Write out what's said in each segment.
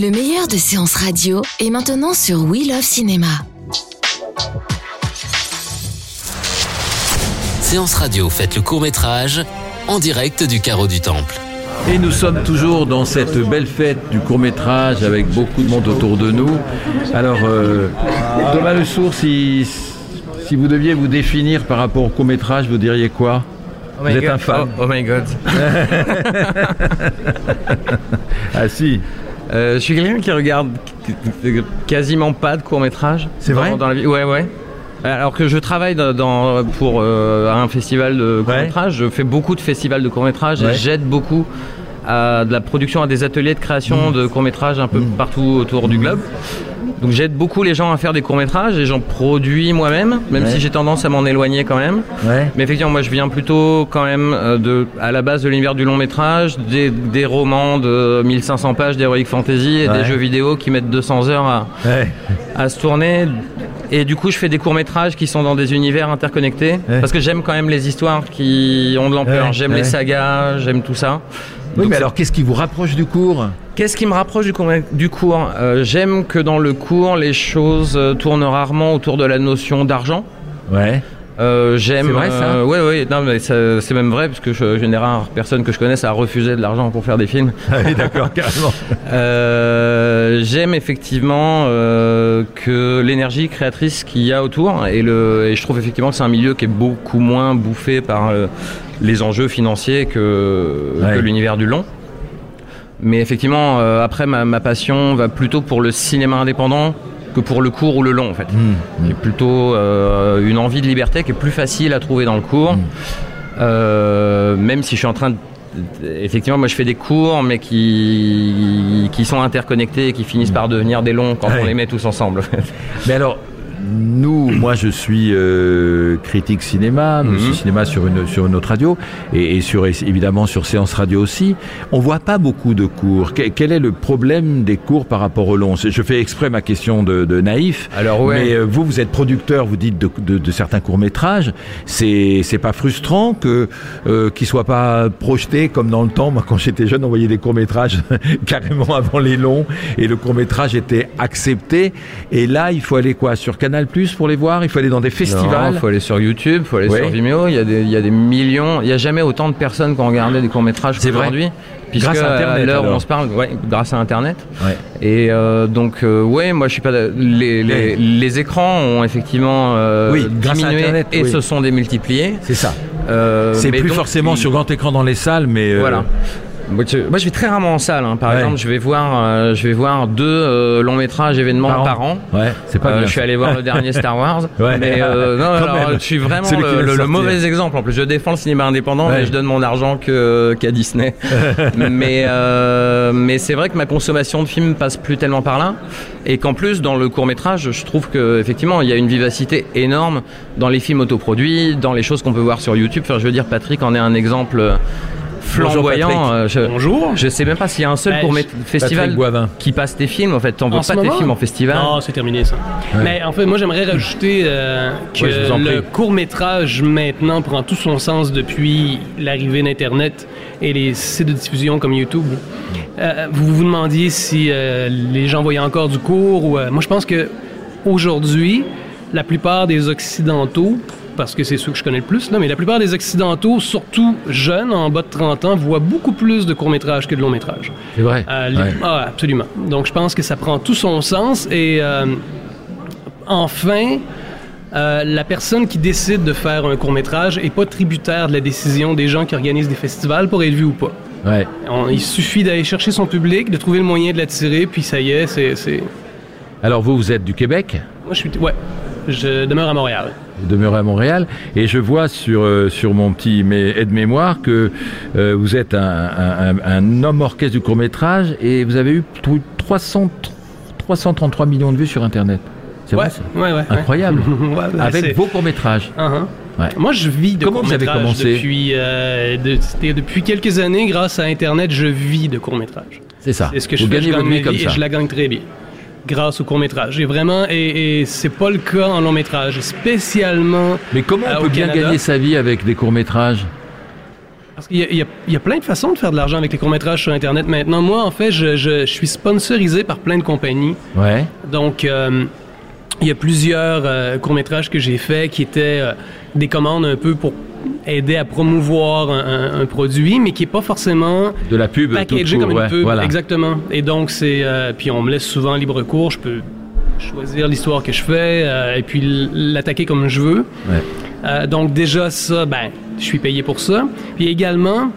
Le meilleur de séances radio est maintenant sur We Love Cinéma. Séance radio, faites le court métrage en direct du carreau du temple. Et nous sommes toujours dans cette belle fête du court métrage avec beaucoup de monde autour de nous. Alors, euh, Thomas Le Sourd, si, si vous deviez vous définir par rapport au court métrage, vous diriez quoi Oh my Vous êtes God. un fan Oh, oh my god. Ah si, Euh, je suis quelqu'un qui regarde quasiment pas de court métrage. C'est vrai dans la vie. Ouais, ouais. Alors que je travaille dans, dans- pour euh, un festival de court métrage, je fais beaucoup de festivals de court métrage Ouais. et j'aide beaucoup à de la production, à des ateliers de création de court métrage un peu partout autour du globe. Donc j'aide beaucoup les gens à faire des courts métrages et j'en produis moi-même, même Ouais. si j'ai tendance à m'en éloigner quand même. ouais. Mais effectivement, moi je viens plutôt quand même euh, de, à la base de l'univers du long métrage, des, des romans de 1500 pages d'Heroic Fantasy et Ouais. des jeux vidéo qui mettent 200 heures à, à se tourner. Et du coup, je fais des courts métrages qui sont dans des univers interconnectés parce que j'aime quand même les histoires qui ont de l'ampleur. J'aime les sagas, j'aime tout ça. Oui, Donc, mais alors qu'est-ce qui vous rapproche du cours Qu'est-ce qui me rapproche du cours, du cours Euh, J'aime que dans le cours, les choses euh, tournent rarement autour de la notion d'argent. Ouais. Euh, j'aime. C'est vrai, ça euh, Ouais, ouais. Non, mais ça- c'est même vrai parce que je, une des rares personnes que je connaisse a refusé de l'argent pour faire des films. Ah oui, d'accord, carrément. Euh, j'aime effectivement que l'énergie créatrice qu'il y a autour et, le, et je trouve effectivement que c'est un milieu qui est beaucoup moins bouffé par les enjeux financiers que, Ouais. que l'univers du long. Mais effectivement, euh, après, ma, ma passion va plutôt pour le cinéma indépendant que pour le court ou le long, en fait. J'ai plutôt euh, une envie de liberté qui est plus facile à trouver dans le cours. Euh, même si je suis en train de Effectivement, moi je fais des cours, mais qui, qui sont interconnectés et qui finissent par devenir des longs quand Ouais. on les met tous ensemble. Mais alors, nous, moi je suis euh, critique cinéma, Mhm. monsieur cinéma sur une, sur une autre radio, et, et sur, évidemment sur Séance Radio aussi. On voit pas beaucoup de cours. Que- quel est le problème des cours par rapport au long? Je fais exprès ma question de, de naïf. Alors, ouais. Mais euh, vous, vous êtes producteur, vous dites de, de- de certains courts métrages. C'est pas frustrant que euh, qu'ils soient pas projetés comme dans le temps? Moi, quand j'étais jeune, on voyait des courts métrages carrément avant les longs, et le court métrage était accepté. Et là, il faut aller quoi? Sur Canal Plus pour les voir Il faut aller dans des festivals. Il faut aller sur YouTube, il faut aller sur Vimeo. Il y, a des, il y a des millions. Il n'y a jamais autant de personnes qui ont regardé des courts-métrages qu'aujourd'hui. Puisque Grâce à Internet, l'heure où alors. on se parle, ouais, grâce à Internet. Ouais. Et euh, donc, euh, ouais, moi je suis pas. Les, les, Ouais. les écrans ont effectivement euh, Oui, diminué Internet, et oui. se sont démultipliés. C'est ça. Euh, C'est plus donc, forcément il- sur grand écran dans les salles, mais euh, Voilà. Moi je, vais très rarement en salle. hein. Par Ouais. exemple, je vais voir, euh, je vais voir deux euh, longs métrages événements Par an. par an. Ouais, c'est pas Euh, bien. je suis allé voir le dernier Star Wars, Ouais. mais euh, non, alors, je suis vraiment le, mauvais exemple. En plus, je défends le cinéma indépendant, mais je donne mon argent que qu'à Disney. mais euh, mais c'est vrai que ma consommation de films passe plus tellement par là, et qu'en plus dans le court métrage, je trouve que effectivement il y a une vivacité énorme dans les films autoproduits, dans les choses qu'on peut voir sur YouTube. Enfin, je veux dire, Patrick en est un exemple flamboyant. Patrick. Euh, je, Bonjour. je sais même pas s'il y a un seul Ben, court festival qui passe tes films. En fait, t'envoies En ce pas tes films en festival. Non, c'est terminé ça. Mais en fait, moi j'aimerais rajouter euh, que Ouais, le court métrage maintenant prend tout son sens depuis l'arrivée d'Internet et les sites de diffusion comme YouTube. Euh, vous vous demandiez si euh, les gens voyaient encore du court ou euh, moi je pense que aujourd'hui la plupart des occidentaux parce que c'est ceux que je connais le plus, là, mais la plupart des Occidentaux, surtout jeunes, en bas de 30 ans, voient beaucoup plus de courts-métrages que de longs-métrages. C'est vrai. Euh, les- Ouais. Ah, absolument. Donc, je pense que ça prend tout son sens. Et euh, enfin, euh, la personne qui décide de faire un court métrage est pas tributaire de la décision des gens qui organisent des festivals pour être vu ou pas. Ouais. On- il suffit d'aller chercher son public, de trouver le moyen de l'attirer, puis ça y est, c'est- Alors vous, vous êtes du Québec? Moi, je suis. Ouais. Je demeure à Montréal. Demeurez à Montréal. Et je vois sur, euh, sur mon petit aide-mémoire que euh, vous êtes un, un, un, homme orchestre du court-métrage et vous avez eu 300, 333 millions de vues sur Internet. C'est ouais, vrai ouais, ouais, Incroyable. bah, Avec vos courts-métrages. Uh-huh. Ouais. Moi, je vis de Comment vous avez court-métrage commencé depuis, euh, de- depuis quelques années, grâce à Internet, je vis de court-métrage. C'est ça. C'est ce que je vous fais, gagnez je gagne votre ma vie comme ça. et je la gagne très bien. Grâce au court-métrage. Et vraiment, et, et c'est pas le cas en long-métrage. Spécialement Mais comment euh, on au peut bien Canada. gagner sa vie avec des courts-métrages Parce qu'il y, a- y y plein de façons de faire de l'argent avec les courts-métrages sur Internet maintenant. Moi, en fait, je, je- je suis sponsorisé par plein de compagnies. Ouais. Donc, euh, il y a plusieurs euh, courts-métrages que j'ai faits qui étaient euh, des commandes un peu pour aider à promouvoir un, produit, mais qui n'est pas forcément De la pub. tout packagé court, comme une ouais, pub. Voilà. Exactement. Et donc, c'est. euh, puis on me laisse souvent libre cours. Je peux choisir l'histoire que je fais euh, et puis l'attaquer comme je veux. Ouais. Euh, donc, déjà, ça, ben, je suis payé pour ça. Puis également.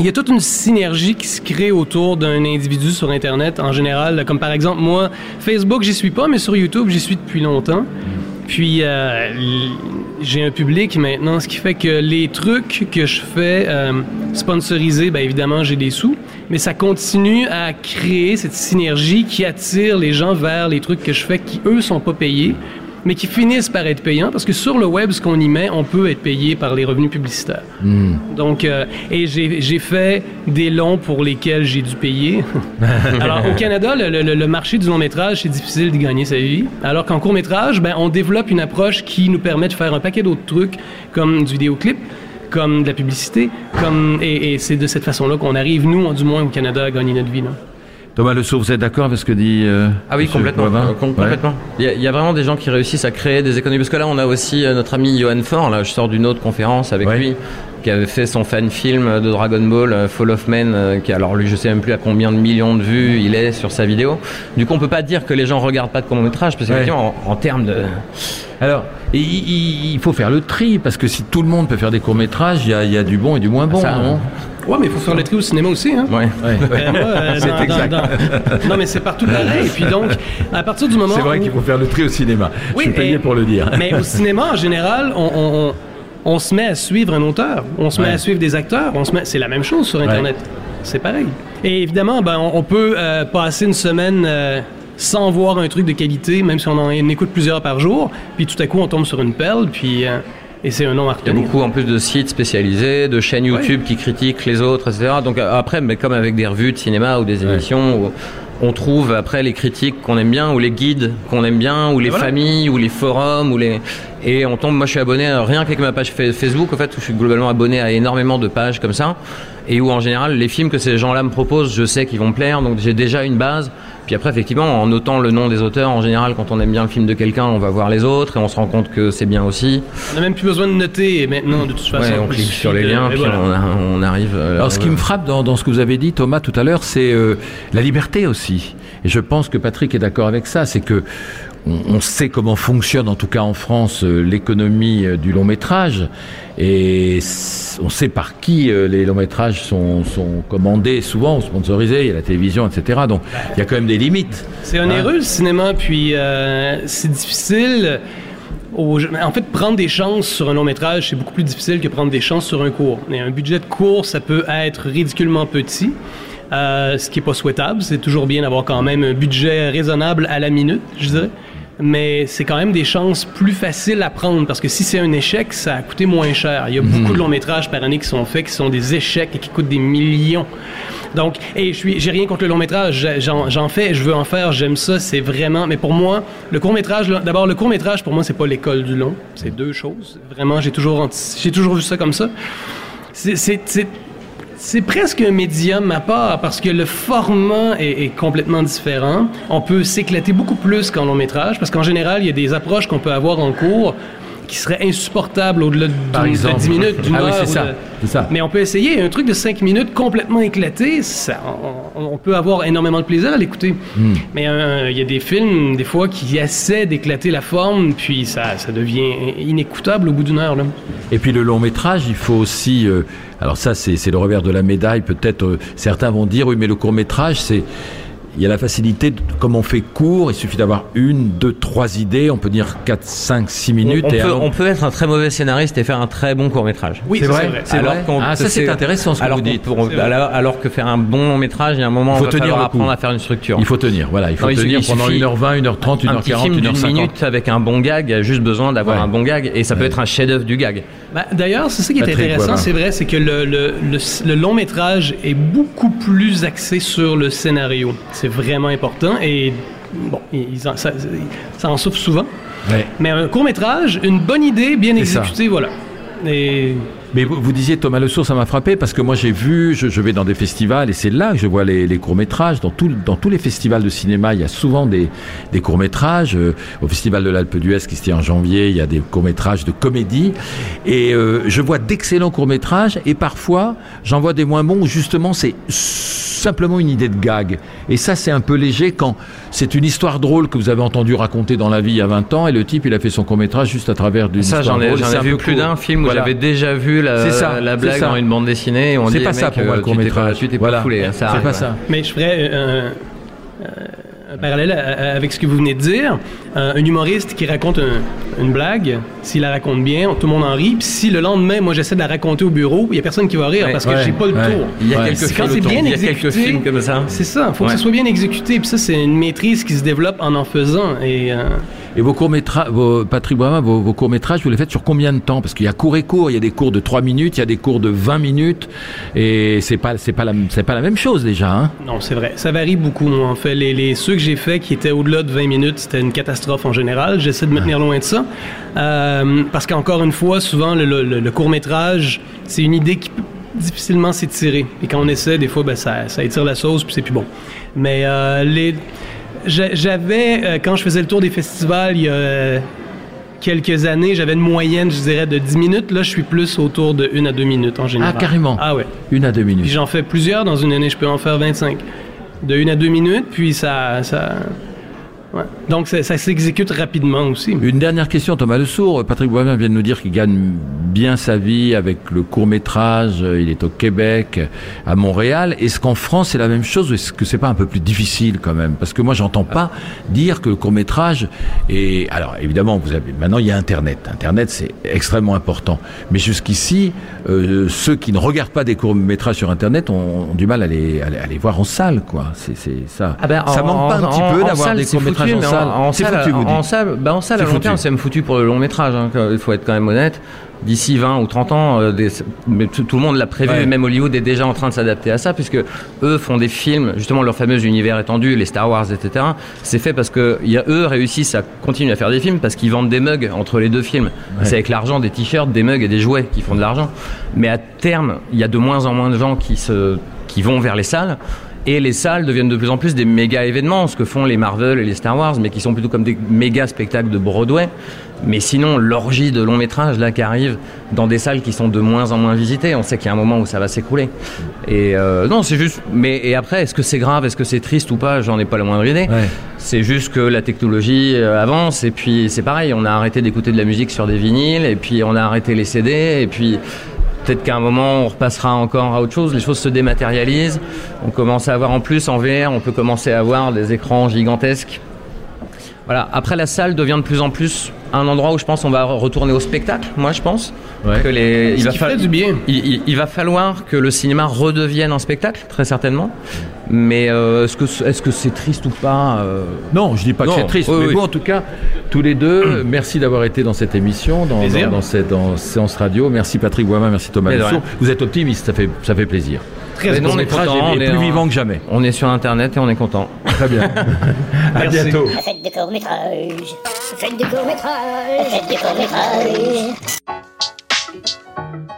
Il y a toute une synergie qui se crée autour d'un individu sur Internet en général. Comme par exemple, moi, Facebook, j'y suis pas, mais sur YouTube, j'y suis depuis longtemps. Puis, euh, j'ai un public maintenant, ce qui fait que les trucs que je fais euh, sponsorisés, bien évidemment, j'ai des sous, mais ça continue à créer cette synergie qui attire les gens vers les trucs que je fais qui, eux, sont pas payés, mais qui finissent par être payants parce que sur le web, ce qu'on y met, on peut être payé par les revenus publicitaires. Hmm. Donc, euh, et j'ai j'ai fait des longs pour lesquels j'ai dû payer. Alors, au Canada, le, le- le marché du long métrage, c'est difficile de gagner sa vie. Alors qu'en court métrage, ben, on développe une approche qui nous permet de faire un paquet d'autres trucs, comme du vidéoclip, comme de la publicité, comme et, et c'est de cette façon-là qu'on arrive, nous, du moins au Canada, à gagner notre vie. Là. Thomas Le Sourd, vous êtes d'accord avec ce que dit. euh, Ah oui, complètement. Euh, com- Ouais. complètement. Il y, a- il y a vraiment des gens qui réussissent à créer des économies. Parce que là, on a aussi euh, notre ami Johan Fort. Là, je sors d'une autre conférence avec Ouais. lui, qui avait fait son fan film de Dragon Ball, Fall of Men, euh, qui alors lui, je sais même plus à combien de millions de vues il est sur sa vidéo. Du coup, on peut pas dire que les gens regardent pas de court métrage, parce Ouais. qu'effectivement, en, en termes de, Alors, il, il- il faut faire le tri, parce que si tout le monde peut faire des courts-métrages, il y a, il y a du bon et du moins bon, Ça, non? Ouais, mais il faut faire le tri au cinéma aussi. Hein? ouais. Ouais. Euh, moi, euh, C'est dans- dans- exact. Non, mais c'est partout pareil. Et puis donc, à partir du moment C'est vrai où- qu'il faut faire le tri au cinéma. Oui, Je suis payé et- pour le dire. Mais au cinéma, en général, on, on- on- on se met à suivre un auteur, on se met à suivre des acteurs, on se met... c'est la même chose sur Internet. C'est pareil. Et évidemment, ben, on, on peut euh, passer une semaine euh, sans voir un truc de qualité, même si on en écoute plusieurs par jour, puis tout à coup, on tombe sur une perle, puis... euh, et c'est un nom à Il y a retenir. beaucoup en plus de sites spécialisés, de chaînes YouTube qui critiquent les autres, etc. Donc euh, après, mais comme avec des revues de cinéma ou des émissions, on trouve après les critiques qu'on aime bien, ou les guides qu'on aime bien, ou les voilà. familles, ou les forums, ou les et on tombe. Moi, je suis abonné euh, rien qu'avec ma page fa- Facebook, en fait, où je suis globalement abonné à énormément de pages comme ça, et où en général les films que ces gens-là me proposent, je sais qu'ils vont me plaire, donc j'ai déjà une base. Puis après, effectivement, en notant le nom des auteurs, en général, quand on aime bien le film de quelqu'un, on va voir les autres et on se rend compte que c'est bien aussi. On n'a même plus besoin de noter maintenant, de toute façon. Ouais, on clique sur les liens, et puis voilà. on, a- on arrive. euh, Alors, ce qui me frappe dans, dans ce que vous avez dit, Thomas, tout à l'heure, c'est euh, la liberté aussi. Et je pense que Patrick est d'accord avec ça. C'est que on, sait comment fonctionne, en tout cas en France, euh, l'économie euh, du long métrage. Et on sait par qui euh, les longs métrages sont, sont commandés, souvent, ou sponsorisés. Il y a la télévision, etc. Donc, il y a quand même des limites. C'est onéreux le cinéma, puis euh, c'est difficile. En fait, prendre des chances sur un long métrage, c'est beaucoup plus difficile que prendre des chances sur un court. Et un budget de court, ça peut être ridiculement petit, euh, ce qui est pas souhaitable. C'est toujours bien d'avoir quand même un budget raisonnable à la minute, je dirais. Mais c'est quand même des chances plus faciles à prendre parce que si c'est un échec, ça a coûté moins cher. Il y a beaucoup de longs métrages par année qui sont faits, qui sont des échecs et qui coûtent des millions. Donc, et je suis, j'ai rien contre le long métrage. J'en, j'en fais, je veux en faire, j'aime ça. C'est vraiment. Mais pour moi, le court métrage, d'abord, le court métrage pour moi, c'est pas l'école du long. C'est deux choses. Vraiment, j'ai toujours, anti- j'ai toujours vu ça comme ça. C'est, c'est, c'est, c'est presque un médium à part parce que le format est, complètement différent. On peut s'éclater beaucoup plus qu'en long métrage parce qu'en général, il y a des approches qu'on peut avoir en cours qui seraient insupportables au-delà Par de exemple. 10 minutes, d'une Ah oui, heure. c'est ça. de- C'est ça. mais on peut essayer. Un truc de 5 minutes complètement éclaté, ça, on, on peut avoir énormément de plaisir à l'écouter. Hmm. Mais il y a des films, des fois, qui essaient d'éclater la forme, puis ça, ça devient inécoutable au bout d'une heure. Là. Et puis le long métrage, il faut aussi. euh, alors ça, c'est c'est le revers de la médaille. Peut-être euh, certains vont dire, oui, mais le court métrage, c'est il y a la facilité, de- comme on fait court, il suffit d'avoir une, deux, trois idées, on peut dire 4, 5, 6 minutes. on, et peut, alors- on peut être un très mauvais scénariste et faire un très bon court métrage. Oui, c'est vrai, c'est Alors vrai. qu'on- Ah, ça c'est intéressant ce que alors, vous dites. pour- alors, alors que faire un bon long métrage, il y a un moment faut il va tenir apprendre à faire une structure. Il faut tenir, voilà, il faut Non, tenir pendant il suffit- 1h20, 1h30, 1h40, un petit film d'une 1h50. minute avec un bon gag, il y a juste besoin d'avoir Ouais. un bon gag et ça peut être un chef-d'œuvre du gag. Ben, D'ailleurs, c'est ça qui est Patrick intéressant, c'est vrai, c'est que le, le- le- le long métrage est beaucoup plus axé sur le scénario. C'est vraiment important et bon, ils en- ça, ça en souffre souvent. Ouais. Mais un court métrage, une bonne idée, bien ça. exécutée, voilà. Et Mais vous, vous disiez Thomas Le Sourd, ça m'a frappé parce que moi j'ai vu, je, je vais dans des festivals et c'est là que je vois les, les courts métrages. Dans, tout, dans tous les festivals de cinéma, il y a souvent des, des courts métrages. au festival de l'Alpe d'Huez qui se tient en janvier, il y a des courts métrages de comédie et euh, je vois d'excellents courts métrages et parfois j'en vois des moins bons où justement c'est simplement une idée de gag. Et ça c'est un peu léger quand c'est une histoire drôle que vous avez entendu raconter dans la vie il y a 20 ans et le type il a fait son court métrage juste à travers d'une Ça, j'en ai, ai vu plus d'un film où Voilà. j'avais déjà vu la, C'est ça, la blague ça. dans une bande dessinée et on C'est dit pas eh, ça pour moi euh, le court pas- métrage. Tu t'es Voilà. pas foulé, hein, ça C'est arrive, pas ouais. ça. Mais je ferais euh, euh, un parallèle avec ce que vous venez de dire. Euh, un humoriste qui raconte un- une blague, s'il la raconte bien, tout le monde en rit. Puis si le lendemain, moi, j'essaie de la raconter au bureau, il y a personne qui va rire Ouais, parce que ouais, j'ai pas le ouais. tour. Il y a quelques quand films c'est bien il y a quelques exécuté. films comme ça. C'est ça, faut que ça soit bien exécuté. Puis ça, c'est une maîtrise qui se développe en en faisant. Et euh, Et vos courts-métrages, vos, Patrick vos, vos courts-métrages, vous les faites sur combien de temps? Parce qu'il y a court et court, il y a des cours de 3 minutes, il y a des cours de 20 minutes, et c'est pas, c'est pas la, c'est pas la même chose déjà, hein? Non, c'est vrai. Ça varie beaucoup, moi. En fait, les, les- ceux que j'ai faits qui étaient au-delà de 20 minutes, c'était une catastrophe en général. J'essaie de me tenir loin de ça. Euh, parce qu'encore une fois, souvent, le, le- le court-métrage, c'est une idée qui peut difficilement s'étirer. Et quand on essaie, des fois, ben, ça, ça étire la sauce, puis c'est plus bon. Mais euh, les... j'a- J'avais, euh, quand je faisais le tour des festivals, il y a quelques années, j'avais une moyenne, je dirais, de 10 minutes. Là, je suis plus autour de 1 à 2 minutes en général. Ah, carrément. Ah ouais. Une à deux Puis minutes. j'en fais plusieurs dans une année, je peux en faire 25. De 1 à 2 minutes, puis ça. ça... ouais. Donc ça, ça s'exécute rapidement aussi. Une dernière question, Thomas Le Sourd. Patrick Boivin vient de nous dire qu'il gagne bien sa vie avec le court-métrage. Il est au Québec, à Montréal. Est-ce qu'en France, c'est la même chose ou est-ce que c'est pas un peu plus difficile quand même? Parce que moi, j'entends pas dire que le court-métrage est... Alors, évidemment, vous avez... Maintenant, il y a Internet. Internet, c'est extrêmement important. Mais jusqu'ici, euh, ceux qui ne regardent pas des courts-métrages sur Internet ont, ont du mal à les, à les, à les voir en salle, quoi. C'est ça. Ah ben, ça en- manque pas un petit en- peu d'avoir des c'est courts-métrages foutu, en salle En, salle, foutu, vous en salle, bah, en salle, à long terme, c'est même foutu pour le long métrage. hein, Il faut être quand même honnête. D'ici 20 ou 30 ans, euh, des- mais tout, tout le monde l'a prévu, Ouais. même Hollywood est déjà en train de s'adapter à ça, puisque eux font des films, justement leur fameux univers étendu, les Star Wars, etc. C'est fait parce que il y a, eux réussissent à continuer à faire des films parce qu'ils vendent des mugs entre les deux films. C'est avec l'argent des t-shirts, des mugs et des jouets qui font de l'argent. Mais à terme, il y a de moins en moins de gens qui, se, qui vont vers les salles. Et les salles deviennent de plus en plus des méga événements, ce que font les Marvel et les Star Wars, mais qui sont plutôt comme des méga spectacles de Broadway. Mais sinon, l'orgie de long métrage là qui arrive dans des salles qui sont de moins en moins visitées, on sait qu'il y a un moment où ça va s'écrouler. Et euh, non, c'est juste. Mais et après, est-ce que c'est grave, est-ce que c'est triste ou pas J'en ai pas la moindre idée. Ouais. C'est juste que la technologie euh, avance et puis c'est pareil, on a arrêté d'écouter de la musique sur des vinyles et puis on a arrêté les CD et puis peut-être qu'à un moment on repassera encore à autre chose, les choses se dématérialisent, on commence à avoir en plus en VR, on peut commencer à avoir des écrans gigantesques. Voilà, après la salle devient de plus en plus un endroit où je pense on va retourner au spectacle, moi je pense. Ouais. Que les, Ce va qui fa- ferait du bien. il, il- il va falloir que le cinéma redevienne un spectacle, très certainement. Mais euh, est-ce que est-ce que c'est triste ou pas euh, Non, je dis pas que c'est triste, oui, mais oui. vous, en tout cas, tous les deux, merci d'avoir été dans cette émission, dans, Plaisir. dans, dans cette dans séance radio. Merci Patrick Boimin, merci Thomas rien. Vous êtes optimiste, ça fait, ça fait plaisir. Très bon. non, on est métrage content, on est est plus en- vivant que jamais. On est sur internet et on est content. Très bien. à Merci. bientôt. Faites des courts-métrages. Faites des courts-métrages. Faites des courts-métrages.